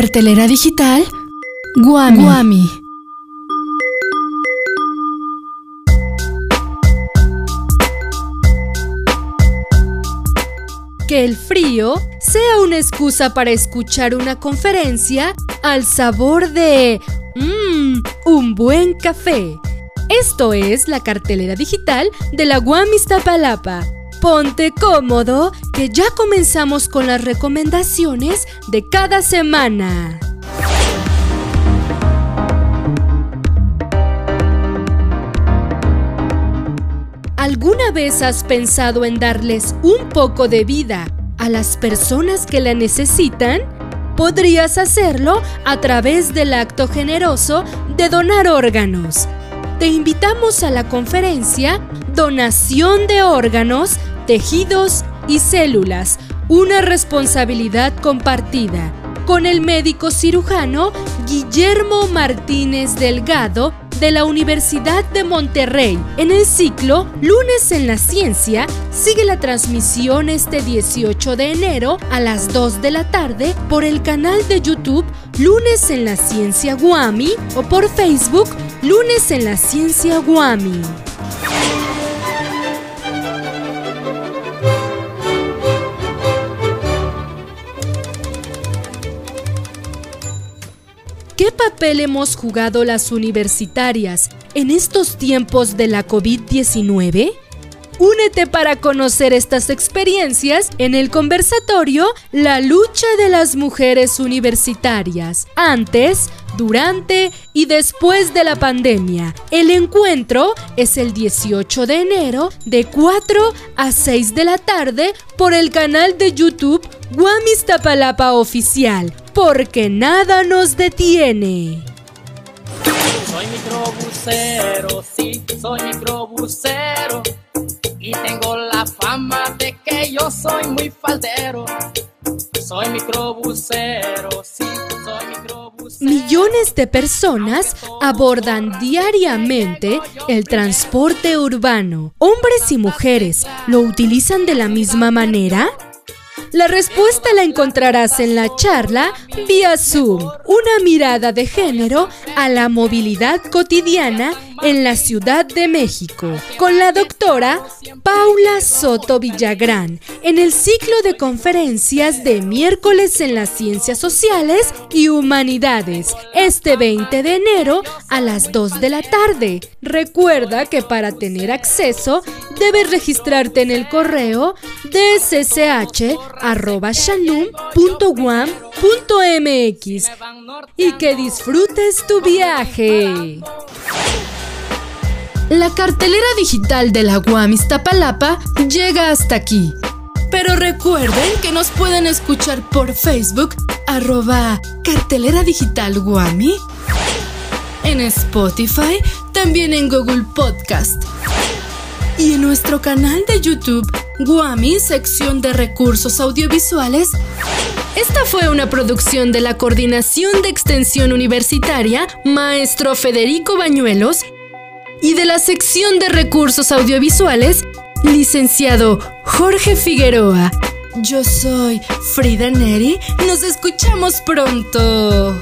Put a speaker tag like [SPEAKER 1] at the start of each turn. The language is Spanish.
[SPEAKER 1] Cartelera digital Guami. Guami.
[SPEAKER 2] Que el frío sea una excusa para escuchar una conferencia al sabor de mmm, un buen café. Esto es la cartelera digital de la Guami Iztapalapa. Ponte cómodo que ya comenzamos con las recomendaciones de cada semana. ¿Alguna vez has pensado en darles un poco de vida a las personas que la necesitan? Podrías hacerlo a través del acto generoso de donar órganos. Te invitamos a la conferencia Donación de órganos, tejidos y células, una responsabilidad compartida, con el médico cirujano Guillermo Martínez Delgado de la Universidad de Monterrey. En el ciclo Lunes en la Ciencia sigue la transmisión este 18 de enero a las 2 de la tarde por el canal de YouTube Lunes en la Ciencia Guami o por Facebook Lunes en la Ciencia Guami. ¿Qué papel hemos jugado las universitarias en estos tiempos de la COVID-19? Únete para conocer estas experiencias en el conversatorio La lucha de las mujeres universitarias, antes, durante y después de la pandemia. El encuentro es el 18 de enero de 4 a 6 de la tarde por el canal de YouTube Guamistapalapa Oficial, porque nada nos detiene.
[SPEAKER 3] Soy microbusero, sí, soy microbusero. Y tengo la fama de que yo soy muy faldero. Soy microbusero, sí, soy microbusero.
[SPEAKER 2] Millones de personas abordan diariamente el transporte urbano. ¿Hombres y mujeres lo utilizan de la misma manera? La respuesta la encontrarás en la charla vía Zoom, una mirada de género a la movilidad cotidiana en la Ciudad de México, con la doctora Paula Soto Villagrán, en el ciclo de conferencias de miércoles en las ciencias sociales y humanidades, este 20 de enero a las 2 de la tarde. Recuerda que para tener acceso debes registrarte en el correo dssh.shanum.guam.mx y que disfrutes tu viaje. La cartelera digital de la UAM Iztapalapa llega hasta aquí. Pero recuerden que nos pueden escuchar por Facebook, arroba cartelera digital Guami, en Spotify, también en Google Podcast y en nuestro canal de YouTube, Guami, sección de recursos audiovisuales. Esta fue una producción de la Coordinación de Extensión Universitaria, maestro Federico Bañuelos, y de la sección de recursos audiovisuales, licenciado Jorge Figueroa. Yo soy Frida Neri. Nos escuchamos pronto.